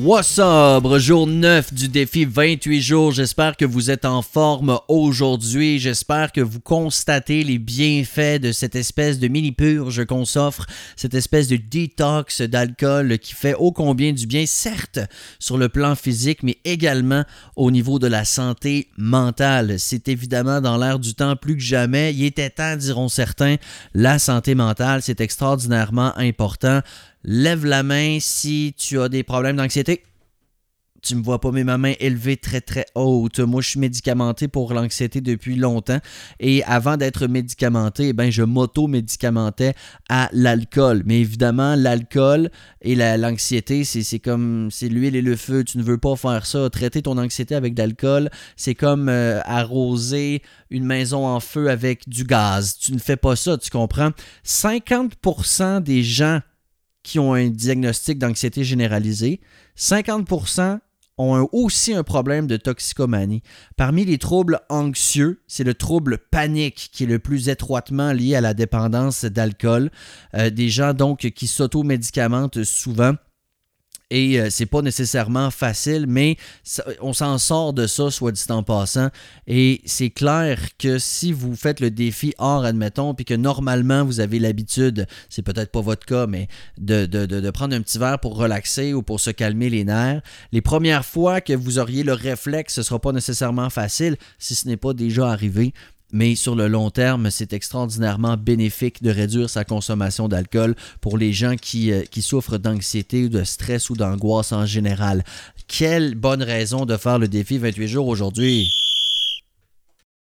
What's up? Jour 9 du défi 28 jours. J'espère que vous êtes en forme aujourd'hui. J'espère que vous constatez les bienfaits de cette espèce de mini-purge qu'on s'offre, cette espèce de détox d'alcool qui fait ô combien du bien, certes, sur le plan physique, mais également au niveau de la santé mentale. C'est évidemment dans l'air du temps plus que jamais. Il était temps, diront certains, la santé mentale, c'est extraordinairement important. Lève la main si tu as des problèmes d'anxiété. Tu me vois pas, mais ma main élevée très très haute. Moi, je suis médicamenté pour l'anxiété depuis longtemps. Et avant d'être médicamenté, eh ben, je m'auto-médicamentais à l'alcool. Mais évidemment, l'alcool et l'anxiété, c'est comme c'est l'huile et le feu. Tu ne veux pas faire ça. Traiter ton anxiété avec de l'alcool, c'est comme euh, arroser une maison en feu avec du gaz. Tu ne fais pas ça, tu comprends? 50% des gens qui ont un diagnostic d'anxiété généralisée, 50% ont aussi un problème de toxicomanie. Parmi les troubles anxieux, c'est le trouble panique qui est le plus étroitement lié à la dépendance d'alcool. Euh, des gens donc qui s'automédicamentent souvent et euh, c'est pas nécessairement facile, mais on s'en sort de ça, soit dit en passant. Et c'est clair que si vous faites le défi hors, admettons, puis que normalement vous avez l'habitude, c'est peut-être pas votre cas, mais de, de, de, prendre un petit verre pour relaxer ou pour se calmer les nerfs, les premières fois que vous auriez le réflexe, ce sera pas nécessairement facile si ce n'est pas déjà arrivé mais sur le long terme, c'est extraordinairement bénéfique de réduire sa consommation d'alcool pour les gens qui, euh, souffrent d'anxiété, de stress ou d'angoisse en général. Quelle bonne raison de faire le défi 28 jours aujourd'hui?